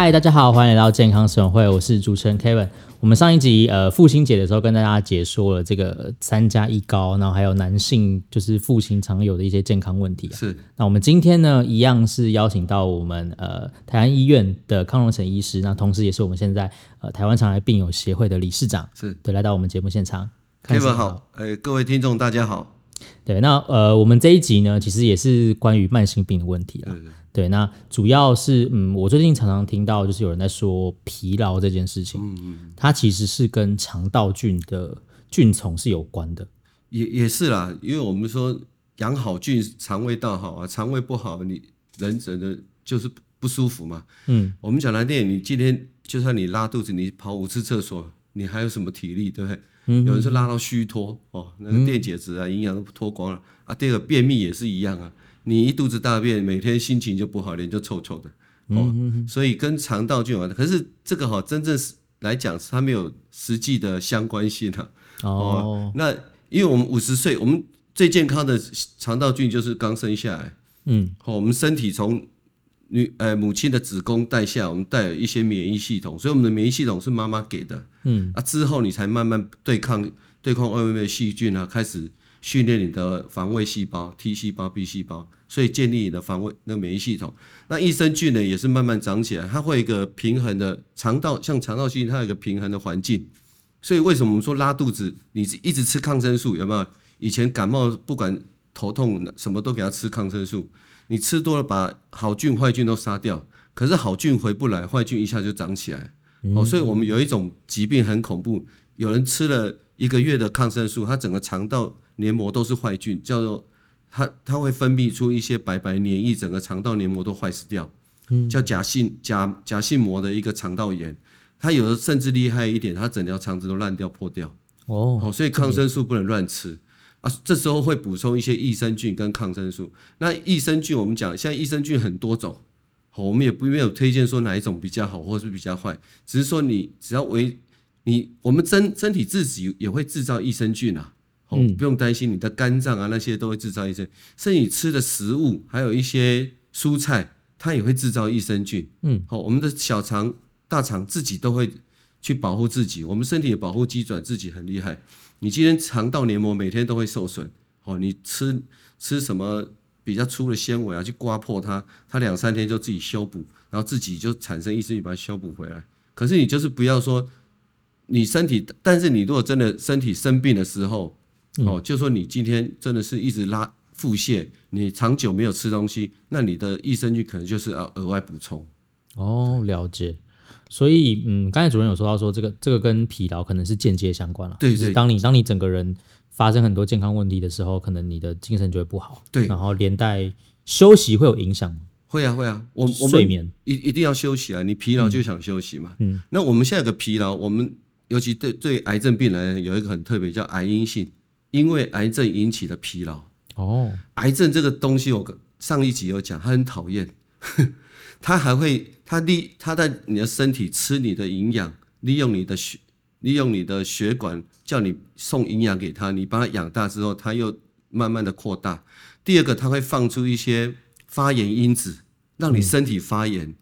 嗨，大家好，欢迎来到健康生活会，我是主持人 Kevin。我们上一集呃父亲节的时候跟大家解说了这个三加一高，然后还有男性就是父亲常有的一些健康问题。是，那我们今天呢一样是邀请到我们呃台湾医院的康荣成医师，那同时也是我们现在呃台湾肠癌病友协会的理事长，是对，来到我们节目现场。Kevin 好，哎，各位听众大家好。对，那呃我们这一集呢其实也是关于慢性病的问题啊。对对，那主要是嗯，我最近常常听到就是有人在说疲劳这件事情，嗯嗯，它其实是跟肠道菌的菌丛是有关的，也也是啦，因为我们说养好菌，肠胃道好啊，肠胃不好，你人整个就是不舒服嘛，嗯，我们讲来电，你今天就算你拉肚子，你跑五次厕所，你还有什么体力，对不对？嗯，有人是拉到虚脱哦，那个电解质啊，营养都脱光了啊，第二个便秘也是一样啊。你一肚子大便，每天心情就不好，脸就臭臭的，哦，嗯、所以跟肠道菌有关。可是这个哈，真正是来讲，它没有实际的相关性啊。哦，哦，那因为我们五十岁，我们最健康的肠道菌就是刚生下来，嗯，好，我们身体从女呃母亲的子宫带下，我们带有一些免疫系统，所以我们的免疫系统是妈妈给的，嗯，啊之后你才慢慢对抗对抗外面的细菌啊，开始训练你的防卫细胞，T 细胞、B 细胞。所以建立你的防卫那个免疫系统，那益生菌呢也是慢慢长起来，它会有一个平衡的肠道，像肠道菌它有一个平衡的环境。所以为什么我们说拉肚子，你一直吃抗生素有没有？以前感冒不管头痛什么都给他吃抗生素，你吃多了把好菌坏菌都杀掉，可是好菌回不来，坏菌一下就长起来。哦，所以我们有一种疾病很恐怖，有人吃了一个月的抗生素，他整个肠道黏膜都是坏菌，叫做。它它会分泌出一些白白黏液，整个肠道黏膜都坏死掉，嗯，叫假性假假性膜的一个肠道炎。它有的甚至厉害一点，它整条肠子都烂掉破掉。哦，哦，所以抗生素不能乱吃啊。这时候会补充一些益生菌跟抗生素。那益生菌我们讲，现在益生菌很多种，我们也不没有推荐说哪一种比较好或是比较坏，只是说你只要为你我们身身体自己也会制造益生菌啊。哦，不用担心，你的肝脏啊那些都会制造益生菌，甚至你吃的食物，还有一些蔬菜，它也会制造益生菌。嗯，好，我们的小肠、大肠自己都会去保护自己，我们身体的保护机转自己很厉害。你今天肠道黏膜每天都会受损，哦，你吃吃什么比较粗的纤维啊，去刮破它，它两三天就自己修补，然后自己就产生益生菌把它修补回来。可是你就是不要说你身体，但是你如果真的身体生病的时候，哦，就说你今天真的是一直拉腹泻，你长久没有吃东西，那你的益生菌可能就是要额外补充。哦，了解。所以，嗯，刚才主任有说到说这个这个跟疲劳可能是间接相关了。对对。当你当你整个人发生很多健康问题的时候，可能你的精神就会不好。对。然后连带休息会有影响吗。会啊会啊，我我们睡眠一一定要休息啊，你疲劳就想休息嘛。嗯。那我们现在有个疲劳，我们尤其对对癌症病人有一个很特别，叫癌因性。因为癌症引起的疲劳哦，癌症这个东西，我上一集有讲，他很讨厌，他还会他利他在你的身体吃你的营养，利用你的血利用你的血管叫你送营养给他，你把它养大之后，它又慢慢的扩大。第二个，它会放出一些发炎因子，让你身体发炎，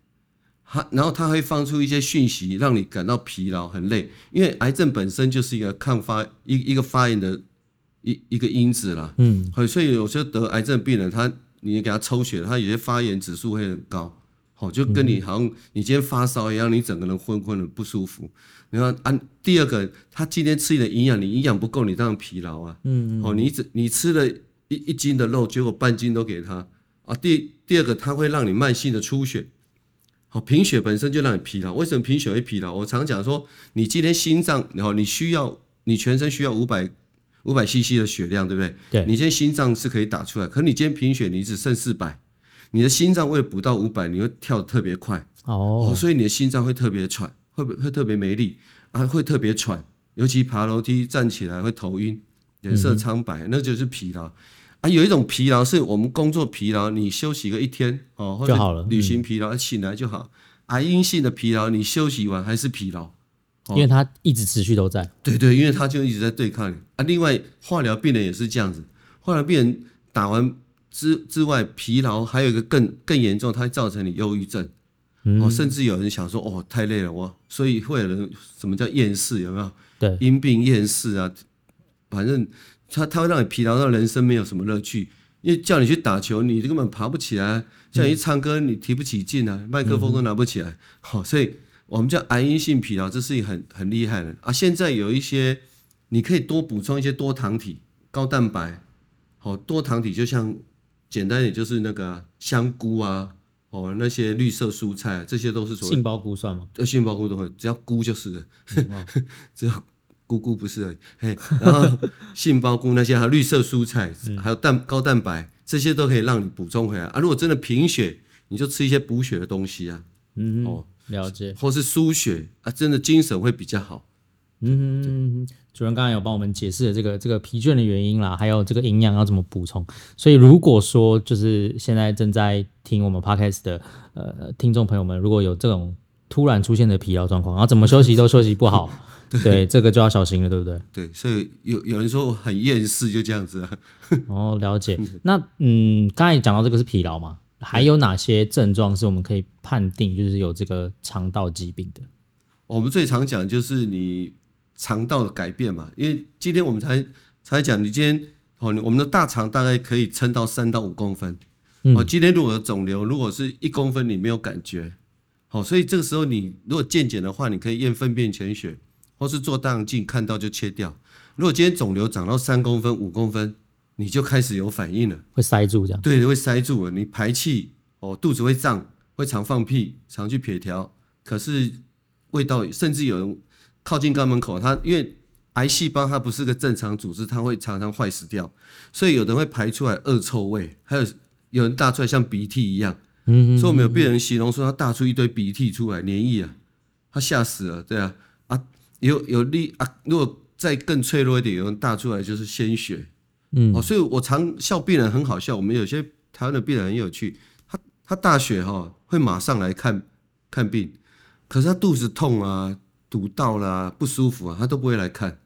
它然后它会放出一些讯息，让你感到疲劳很累，因为癌症本身就是一个抗发一一个发炎的。一一个因子啦，嗯，所以有些得癌症病人，他你给他抽血，他有些发炎指数会很高，好，就跟你好像你今天发烧一样，你整个人昏昏的不舒服。你看按第二个，他今天吃你的营养，你营养不够，你当然疲劳啊，嗯，好，你只你吃了一一斤的肉，结果半斤都给他啊。第第二个，它会让你慢性的出血，好，贫血本身就让你疲劳。为什么贫血会疲劳？我常讲说，你今天心脏，然后你需要你全身需要五百。五百 CC 的血量，对不对？对。你今天心脏是可以打出来，可你今天贫血，你只剩四百，你的心脏为了补到五百，你会跳得特别快哦，哦，所以你的心脏会特别喘，会不会特别没力啊？会特别喘，尤其爬楼梯站起来会头晕，脸色苍白，嗯、那就是疲劳啊。有一种疲劳是我们工作疲劳，你休息个一天哦，或者旅行疲劳，醒来就好。癌因性的疲劳，你休息完还是疲劳。因为它一直持续都在，对对，因为他就一直在对抗你啊。另外，化疗病人也是这样子，化疗病人打完之之外，疲劳还有一个更更严重，它会造成你忧郁症。嗯、哦，甚至有人想说，哦，太累了，我所以会有人什么叫厌世，有没有？对，因病厌世啊，反正他他会让你疲劳，让人生没有什么乐趣。因为叫你去打球，你根本爬不起来；叫你去唱歌，你提不起劲啊，麦克风都拿不起来。好、嗯哦，所以我们叫癌因性疲劳，这是很很厉害的啊。现在有一些，你可以多补充一些多糖体、高蛋白。好、哦，多糖体就像简单点，就是那个香菇啊，哦，那些绿色蔬菜，这些都是所谓。杏鲍菇算吗？呃，杏鲍菇都会，只要菇就是了，嗯、只要。菇菇不是而已，嘿，然后 杏鲍菇那些还有绿色蔬菜，还有蛋高蛋白，这些都可以让你补充回来啊。如果真的贫血，你就吃一些补血的东西啊。嗯，哦，了解。或是输血啊，真的精神会比较好。嗯，主任刚才有帮我们解释了这个这个疲倦的原因啦，还有这个营养要怎么补充。所以如果说就是现在正在听我们 podcast 的呃听众朋友们，如果有这种突然出现的疲劳状况，然后怎么休息都休息不好。对，对，这个就要小心了，对不对？对，所以有有人说我很厌世，就这样子啊。哦，了解。那嗯，刚才讲到这个是疲劳嘛，还有哪些症状是我们可以判定就是有这个肠道疾病的？我们最常讲就是你肠道的改变嘛，因为今天我们才才讲，你今天哦，我们的大肠大概可以撑到三到五公分。哦，今天如果有肿瘤，如果是一公分，你没有感觉，好，所以这个时候你如果健检的话，你可以验粪便潜血。或是做大肠镜看到就切掉。如果今天肿瘤长到三公分、五公分，你就开始有反应了，会塞住这样。对，会塞住了。你排气哦，肚子会胀，会常放屁，常去撇条。可是味道，甚至有人靠近肛门口，它因为癌细胞它不是个正常组织，它会常常坏死掉，所以有的人会排出来恶臭味，还有有人大出来像鼻涕一样。嗯，所以我们有病人形容说他大出一堆鼻涕出来，黏液啊，他吓死了，对啊。有有力啊！如果再更脆弱一点，有人大出来就是鲜血，嗯，哦，所以我常笑病人很好笑。我们有些台湾的病人很有趣，他他大血哈、哦、会马上来看看病，可是他肚子痛啊、堵到啦、啊、不舒服啊，他都不会来看，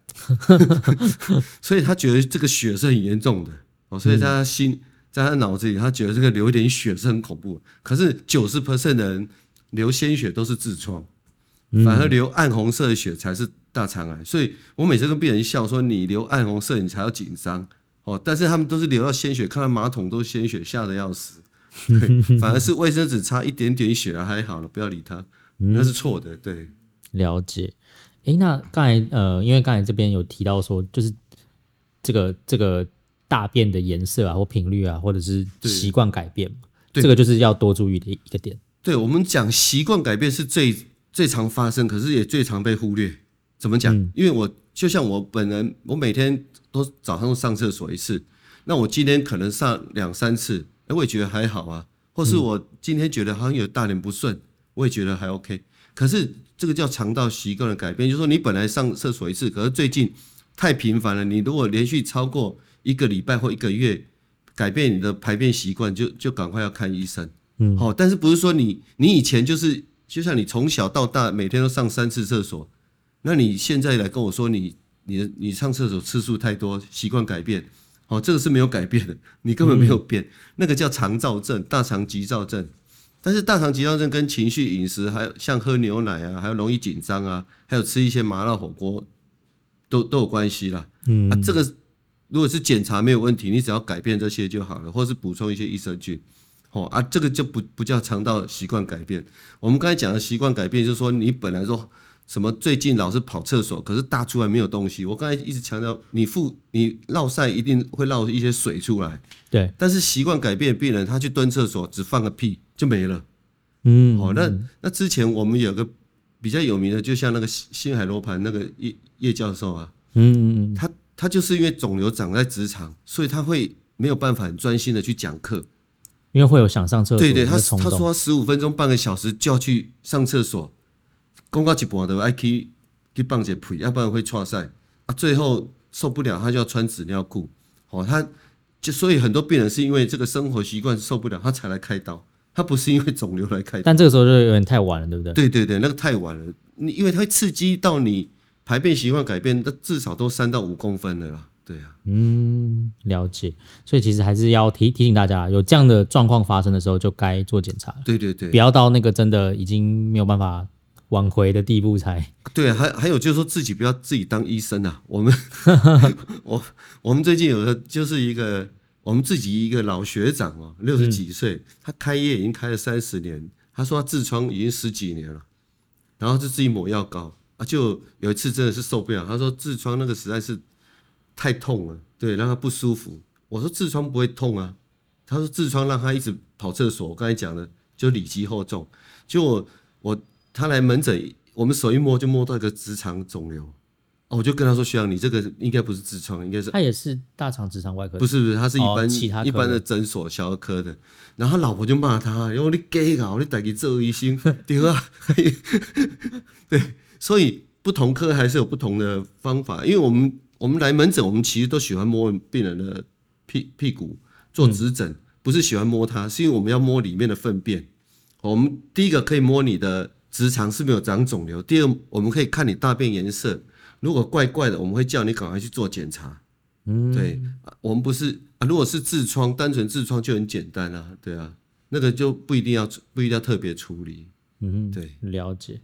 所以他觉得这个血是很严重的哦，所以在他心、嗯、在他脑子里，他觉得这个流一点血是很恐怖。可是九十 percent 的人流鲜血都是痔疮。反而流暗红色的血才是大肠癌，所以我每次跟病人笑说：“你流暗红色，你才要紧张哦。”但是他们都是流到鲜血，看到马桶都是鲜血，吓得要死。反而是卫生纸擦一点点血还好了，不要理他，那是错的。对，了解。诶，那刚才呃，因为刚才这边有提到说，就是这个这个大便的颜色啊，或频率啊，或者是习惯改变，这个就是要多注意的一个点。对，我们讲习惯改变是最。最常发生，可是也最常被忽略。怎么讲？嗯、因为我就像我本人，我每天都早上上厕所一次，那我今天可能上两三次，哎，我也觉得还好啊。或是我今天觉得好像有大便不顺，我也觉得还 OK。可是这个叫肠道习惯的改变，就是说你本来上厕所一次，可是最近太频繁了。你如果连续超过一个礼拜或一个月，改变你的排便习惯，就就赶快要看医生。嗯，好，但是不是说你你以前就是。就像你从小到大每天都上三次厕所，那你现在来跟我说你你你上厕所次数太多，习惯改变，哦，这个是没有改变的，你根本没有变，嗯、那个叫肠燥症、大肠急躁症。但是大肠急躁症跟情绪、饮食，还有像喝牛奶啊，还有容易紧张啊，还有吃一些麻辣火锅，都都有关系啦。嗯，啊，这个如果是检查没有问题，你只要改变这些就好了，或是补充一些益生菌。哦啊，这个就不不叫肠道习惯改变。我们刚才讲的习惯改变，就是说你本来说什么最近老是跑厕所，可是大出来没有东西。我刚才一直强调，你腹你绕塞一定会绕一些水出来。对。但是习惯改变的病人，他去蹲厕所只放个屁就没了。嗯。哦，那那之前我们有个比较有名的，就像那个新海罗盘那个叶叶教授啊。嗯嗯嗯。他他就是因为肿瘤长在直肠，所以他会没有办法很专心的去讲课。因为会有想上厕所，对对，他他说他十五分钟半个小时就要去上厕所，公告一半的爱去去放些屁，要不然会剉赛啊。最后受不了，他就要穿纸尿裤。哦，他就所以很多病人是因为这个生活习惯受不了，他才来开刀，他不是因为肿瘤来开刀。但这个时候就有点太晚了，对不对？对对对，那个太晚了，你因为它会刺激到你排便习惯改变，那至少都三到五公分了啦。对啊，嗯，了解。所以其实还是要提提醒大家，有这样的状况发生的时候，就该做检查。对对对，不要到那个真的已经没有办法挽回的地步才。对，还还有就是说自己不要自己当医生啊。我们 我我们最近有个就是一个我们自己一个老学长哦，六十几岁，嗯、他开业已经开了三十年，他说他痔疮已经十几年了，然后就自己抹药膏啊，就有一次真的是受不了，他说痔疮那个实在是。太痛了，对，让他不舒服。我说痔疮不会痛啊，他说痔疮让他一直跑厕所。我刚才讲的就里积厚重，就我我他来门诊，我们手一摸就摸到一个直肠肿瘤。哦，我就跟他说：“徐阳，你这个应该不是痔疮，应该是……”他也是大肠直肠外科，不是不是，他是一般、哦、其他一般的诊所小儿科的。然后他老婆就骂他：“因为你 gay 啊，你带给这医生 对啊。”对，所以不同科还是有不同的方法，因为我们。我们来门诊，我们其实都喜欢摸病人的屁屁股做指诊，不是喜欢摸它，是因为我们要摸里面的粪便。我们第一个可以摸你的直肠是没有长肿瘤，第二我们可以看你大便颜色，如果怪怪的，我们会叫你赶快去做检查。嗯，对，我们不是啊，如果是痔疮，单纯痔疮就很简单啊，对啊，那个就不一定要不一定要特别处理。嗯，对，了解。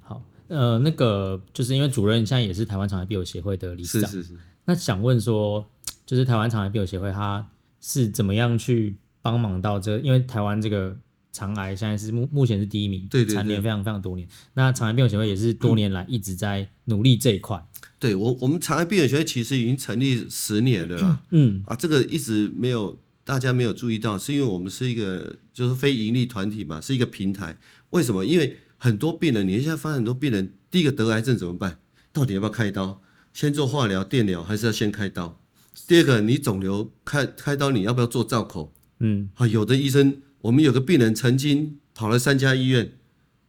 好呃，那个就是因为主任现在也是台湾肠癌病友协会的理事长，是是是。那想问说，就是台湾肠癌病友协会，他是怎么样去帮忙到这个？因为台湾这个肠癌现在是目目前是第一名，对对，蝉联非常非常多年。那肠癌病友协会也是多年来一直在努力这一块。对我，我们肠癌病友协会其实已经成立十年了啦。嗯啊，这个一直没有大家没有注意到，是因为我们是一个就是非盈利团体嘛，是一个平台。为什么？因为很多病人，你现在发现很多病人，第一个得癌症怎么办？到底要不要开刀？先做化疗、电疗，还是要先开刀？第二个，你肿瘤开开刀，你要不要做造口？嗯，啊，有的医生，我们有个病人曾经跑了三家医院，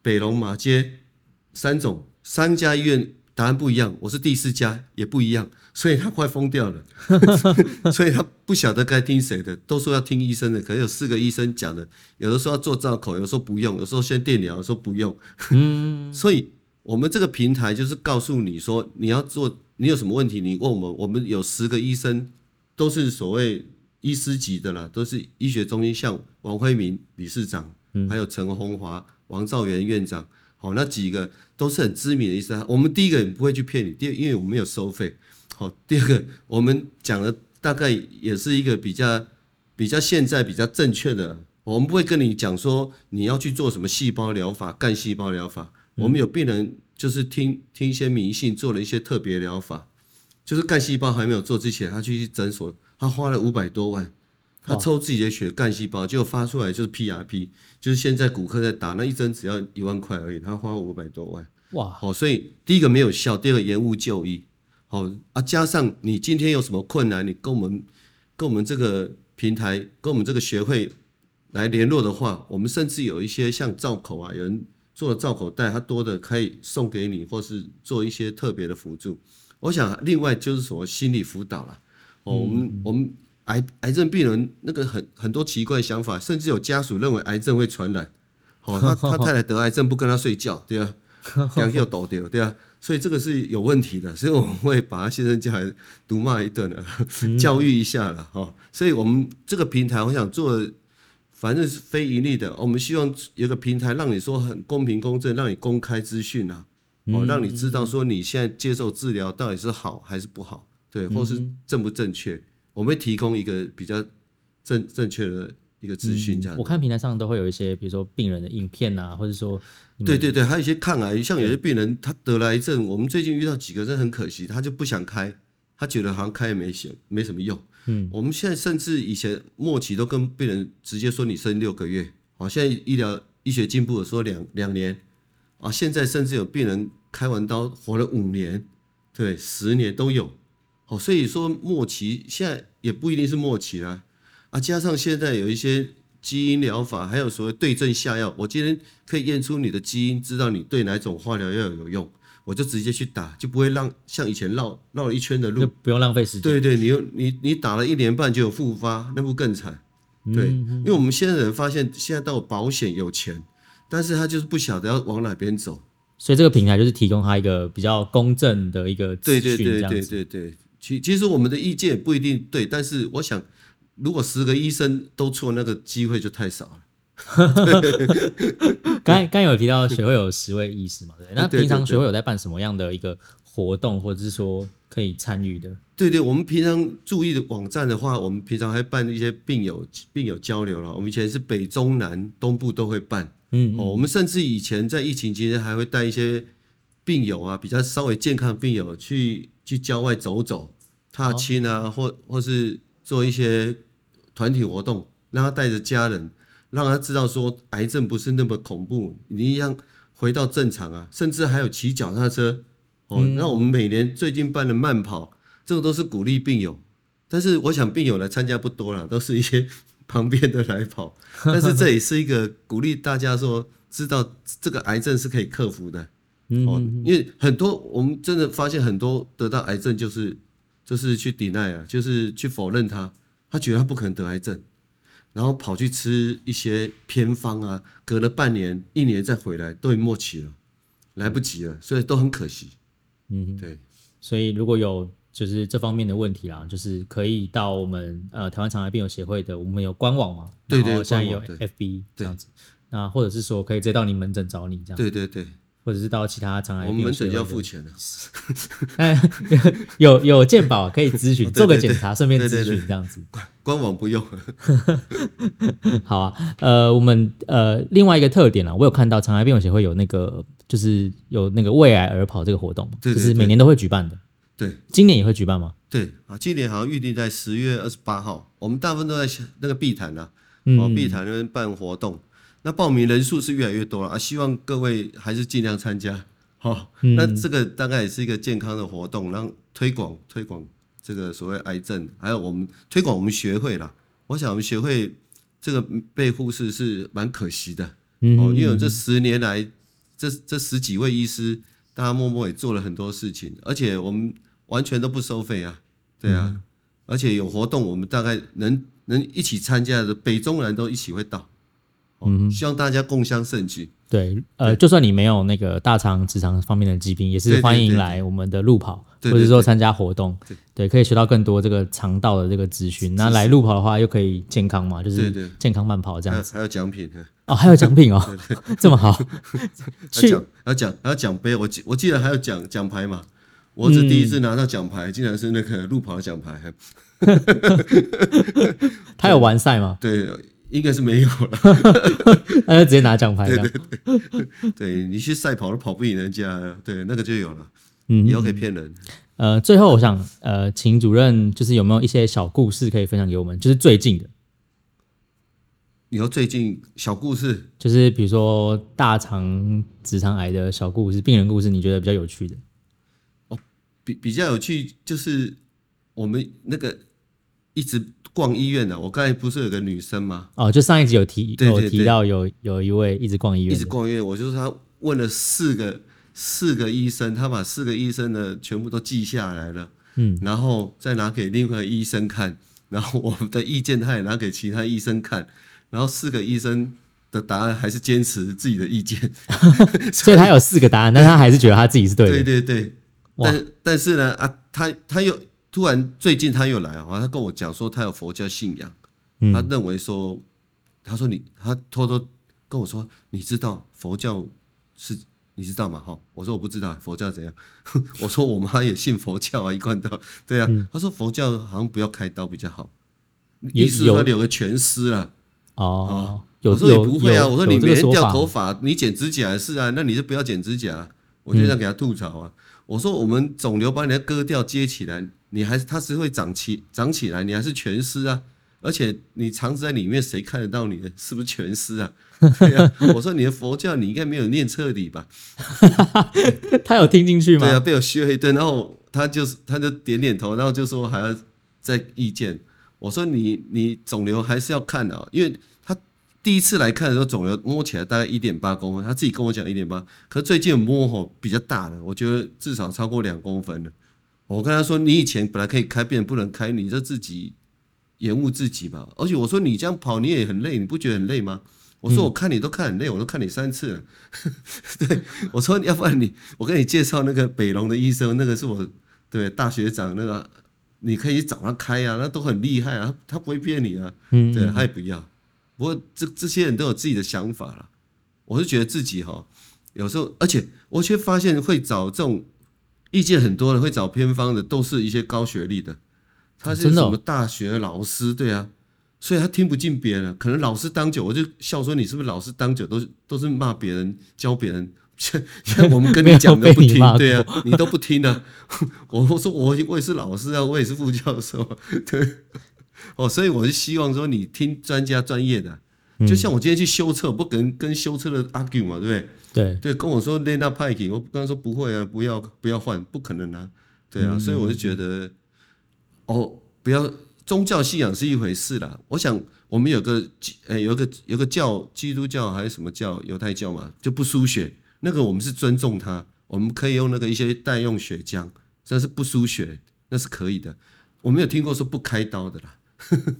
北龙、马街、三种，三家医院。答案不一样，我是第四家也不一样，所以他快疯掉了，所以他不晓得该听谁的，都说要听医生的，可能有四个医生讲的，有的说要做造口，有的说不用，有时候先电疗，有的说不用，嗯，所以我们这个平台就是告诉你说，你要做，你有什么问题，你问我们，我们有十个医生都是所谓医师级的啦，都是医学中心，像王辉明理事长，还有陈红华、王兆元院长。好，那几个都是很知名的医生。我们第一个也不会去骗你，第二，因为我们没有收费。好，第二个我们讲的大概也是一个比较比较现在比较正确的。我们不会跟你讲说你要去做什么细胞疗法、干细胞疗法。我们有病人就是听听一些迷信，做了一些特别疗法，就是干细胞还没有做之前，他去诊所，他花了五百多万。他抽自己的血干细胞，结果发出来就是 PRP，就是现在骨科在打那一针只要一万块而已，他花五百多万。哇，好，所以第一个没有效，第二个延误就医。好啊，加上你今天有什么困难，你跟我们跟我们这个平台跟我们这个学会来联络的话，我们甚至有一些像造口啊，有人做了造口袋，他多的可以送给你，或是做一些特别的辅助。我想另外就是什么心理辅导了。哦，我们我们。癌癌症病人那个很很多奇怪的想法，甚至有家属认为癌症会传染。哦，他他 太太得癌症不跟他睡觉，对啊，两又倒掉，对啊，所以这个是有问题的，所以我们会把他先生叫来毒骂一顿了，教育一下了哈。所以我们这个平台，我想做，反正是非盈利的，我们希望有个平台让你说很公平公正，让你公开资讯啊，哦，让你知道说你现在接受治疗到底是好还是不好，对，或是正不正确。我们会提供一个比较正正确的一个资讯，这样、嗯。我看平台上都会有一些，比如说病人的影片啊，或者说，对对对，还有一些抗癌，像有些病人他得了癌症，我们最近遇到几个真的很可惜，他就不想开，他觉得好像开也没行，没什么用。嗯，我们现在甚至以前末期都跟病人直接说你生六个月，好，现在医疗医学进步了，说两两年，啊，现在甚至有病人开完刀活了五年，对，十年都有。哦，所以说末期现在也不一定是末期啦，啊，加上现在有一些基因疗法，还有所谓对症下药，我今天可以验出你的基因，知道你对哪种化疗药有用，我就直接去打，就不会让像以前绕绕了一圈的路，就不用浪费时间。对对，你又你你打了一年半就有复发，那不更惨？对，因为我们现在人发现，现在都有保险有钱，但是他就是不晓得要往哪边走，所以这个平台就是提供他一个比较公正的一个资讯，对对对对对对。其其实我们的意见不一定对，但是我想，如果十个医生都错，那个机会就太少了。刚刚有提到学会有十位医师嘛？对，那平常学会有在办什么样的一个活动，或者是说可以参与的？对对，我们平常注意的网站的话，我们平常还办一些病友病友交流了。我们以前是北中南东部都会办，嗯，嗯，哦，我们甚至以前在疫情期间还会带一些病友啊，比较稍微健康的病友去去郊外走走、踏青啊，哦、或或是做一些团体活动，让他带着家人。让他知道说癌症不是那么恐怖，你一样回到正常啊，甚至还有骑脚踏车哦。那我们每年最近办的慢跑，这个都是鼓励病友。但是我想病友来参加不多了，都是一些旁边的来跑。但是这也是一个鼓励大家说，知道这个癌症是可以克服的哦。因为很多我们真的发现很多得到癌症就是就是去 deny 啊，就是去否认他，他觉得他不可能得癌症。然后跑去吃一些偏方啊，隔了半年、一年再回来，都已末期了，来不及了，所以都很可惜。嗯，对。所以如果有就是这方面的问题啦，就是可以到我们呃台湾肠癌病友协会的，我们有官网嘛？对对，现在有 FB 这样子。那或者是说可以直接到你门诊找你这样。对对对。或者是到其他肠癌我们门诊就要付钱的。哎，有有健保可以咨询，做个检查，顺便咨询这样子。官网不用。好啊，呃，我们呃另外一个特点啊，我有看到肠癌病友协会有那个，就是有那个为癌而跑这个活动，就是每年都会举办的。对，今年也会举办吗？对啊，今年好像预定在十月二十八号，我们大部分都在那个碧潭啊，哦，碧潭那边办活动。那报名人数是越来越多了啊，希望各位还是尽量参加。好，那这个大概也是一个健康的活动，让推广推广这个所谓癌症，还有我们推广我们学会啦。我想我们学会这个被忽视是蛮可惜的哦，因为这十年来这这十几位医师，大家默默也做了很多事情，而且我们完全都不收费啊，对啊，而且有活动我们大概能能一起参加的北中南都一起会到。嗯，希望大家共襄盛举。对，呃，就算你没有那个大肠、直肠方面的疾病，也是欢迎来我们的路跑，或者说参加活动。对，可以学到更多这个肠道的这个资讯。那来路跑的话，又可以健康嘛，就是健康慢跑这样子。还有奖品哦，还有奖品哦，这么好。去，还有奖，还有奖杯。我记，我记得还有奖奖牌嘛。我是第一次拿到奖牌，竟然是那个路跑的奖牌。他有完赛吗？对。应该是没有了，那就直接拿奖牌。对对对，对你去赛跑都跑不赢人家，对那个就有了。嗯，以后可以骗人。呃，最后我想呃，请主任就是有没有一些小故事可以分享给我们？就是最近的。你说最近小故事，就是比如说大肠、直肠癌的小故事、病人故事，你觉得比较有趣的？哦，比比较有趣就是我们那个一直。逛医院的，我刚才不是有个女生吗？哦，就上一集有提，有提到有有一位一直逛医院，一直逛医院。我就是他问了四个四个医生，他把四个医生的全部都记下来了，嗯，然后再拿给另外医生看，然后我们的意见他也拿给其他医生看，然后四个医生的答案还是坚持自己的意见，所以他有四个答案，但他还是觉得他自己是对的。对对对，但但是呢啊，他他又。突然最近他又来啊，他跟我讲说他有佛教信仰，他认为说，他说你他偷偷跟我说，你知道佛教是你知道吗？哈，我说我不知道佛教怎样，我说我妈也信佛教啊，一贯道，对啊，他说佛教好像不要开刀比较好，意思说留个全尸了哦，我说也不会啊，我说你每天掉头发，你剪指甲是啊，那你就不要剪指甲，我就这样给他吐槽啊，我说我们肿瘤把你的割掉接起来。你还是它是会长起长起来，你还是全尸啊！而且你肠子在里面，谁看得到你的？是不是全尸啊？对啊，我说你的佛教你应该没有念彻底吧？他有听进去吗？对啊，被我削一顿，然后他就是他就点点头，然后就说还要再意见。我说你你肿瘤还是要看的，因为他第一次来看的时候，肿瘤摸起来大概一点八公分，他自己跟我讲一点八，可是最近摸吼比较大了，我觉得至少超过两公分了。我跟他说：“你以前本来可以开，变不能开，你就自己延误自己吧。而且我说你这样跑你也很累，你不觉得很累吗？我说我看你都看很累，我都看你三次了。对，我说要不然你，我跟你介绍那个北龙的医生，那个是我对大学长那个你可以找他开啊，那都很厉害啊，他不会骗你啊。嗯，对，他也不要。不过这这些人都有自己的想法了。我是觉得自己哈，有时候，而且我却发现会找这种意见很多的，会找偏方的，都是一些高学历的。他是什么大学老师？对啊，所以他听不进别人。可能老师当久，我就笑说你是不是老师当久都是都是骂别人教别人。像 像我们跟你讲的不听，对啊，你都不听啊。我 我说我我也是老师啊，我也是副教授，对。哦，所以我是希望说你听专家专业的，就像我今天去修车，不可能跟修车的 argue 嘛，对不对？对对，跟我说 Lena Pike，我刚刚说不会啊，不要不要换，不可能啊，对啊，所以我就觉得，哦，不要宗教信仰是一回事啦。我想我们有个呃有个有个教基督教还是什么教犹太教嘛，就不输血。那个我们是尊重他，我们可以用那个一些代用血浆，但是不输血那是可以的。我没有听过说不开刀的啦。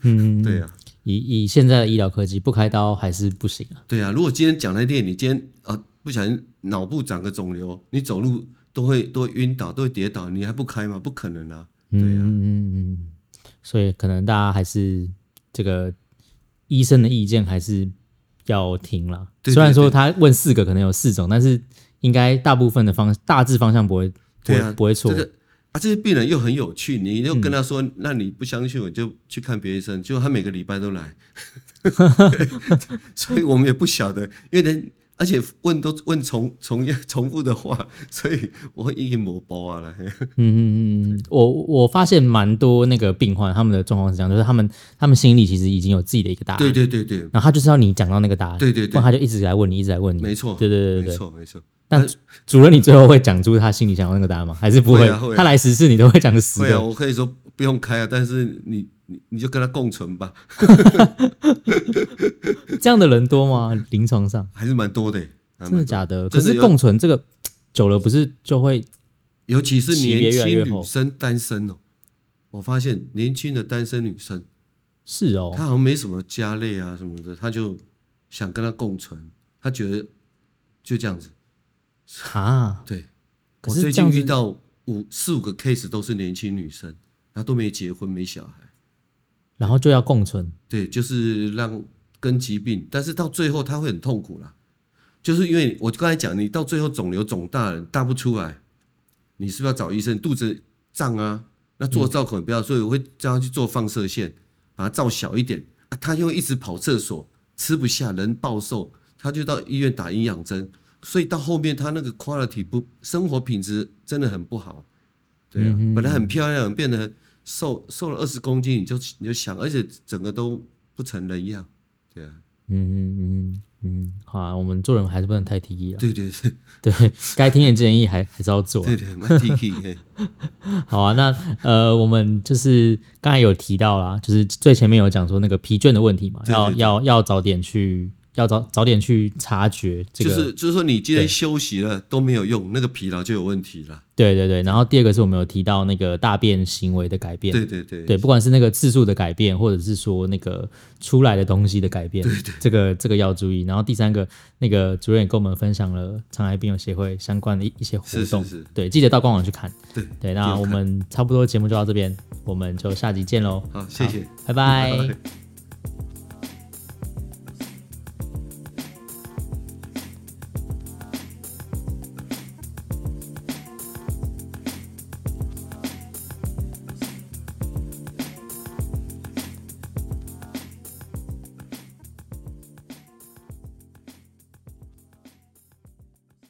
嗯，对啊，以以现在的医疗科技，不开刀还是不行啊。对啊，如果今天讲来电，你今天啊不小心脑部长个肿瘤，你走路都会都会晕倒，都会跌倒，你还不开吗？不可能啊。对啊，嗯嗯嗯。所以可能大家还是这个医生的意见还是。要听了，虽然说他问四个可能有四种，但是应该大部分的方大致方向不会，对啊，不会错。这个啊，这些病人又很有趣，你又跟他说，嗯、那你不相信我就去看别的医生，就他每个礼拜都来，所以我们也不晓得，因为人。而且问都问重重重复的话，所以我会一一抹包啊了。嗯嗯嗯，我我发现蛮多那个病患他们的状况是这样，就是他们他们心里其实已经有自己的一个答案。对对对对。然后他就是要你讲到那个答案。对对对。不然他就一直来问你，一直来问你。没错。对对对对。没错没错。但主任，你最后会讲出他心里想要那个答案吗？还是不会？会啊会啊，他来十次你都会讲个十个。会啊，我可以说不用开啊，但是你。你你就跟他共存吧，这样的人多吗？临床上？还是蛮多的，真的假的？可是共存这个久了不是就会，尤其是年轻女生单身哦，我发现年轻的单身女生是哦，她好像没什么家累啊什么的，她就想跟他共存，她觉得就这样子。啊，对，我最近遇到五四五个 case 都是年轻女生，她都没结婚没小孩。然后就要共存，对，就是让跟疾病，但是到最后他会很痛苦啦，就是因为我刚才讲，你到最后肿瘤肿大了，大不出来，你是不是要找医生？肚子胀啊，那做造口不要，所以我会叫他去做放射线，把它造小一点。啊、他又一直跑厕所，吃不下，人暴瘦，他就到医院打营养针，所以到后面他那个 quality 不，生活品质真的很不好。对啊，本来很漂亮，变得。瘦瘦了二十公斤，你就你就想，而且整个都不成人样，对啊，嗯嗯嗯嗯，好啊，我们做人还是不能太提议啊，对对对，对 该听的建议还还是要做，对对，蛮提议。好啊，那呃，我们就是刚才有提到啦，就是最前面有讲说那个疲倦的问题嘛，要要要早点去。要早早点去察觉，这个就是就是说，你今天休息了都没有用，那个疲劳就有问题了。对对对，然后第二个是我们有提到那个大便行为的改变，对对对，对，不管是那个次数的改变，或者是说那个出来的东西的改变，对对，这个这个要注意。然后第三个，那个主任也跟我们分享了肠癌病友协会相关的一一些活动，是是是，对，记得到官网去看。对对，那我们差不多节目就到这边，我们就下集见喽。好，谢谢，拜拜。拜拜。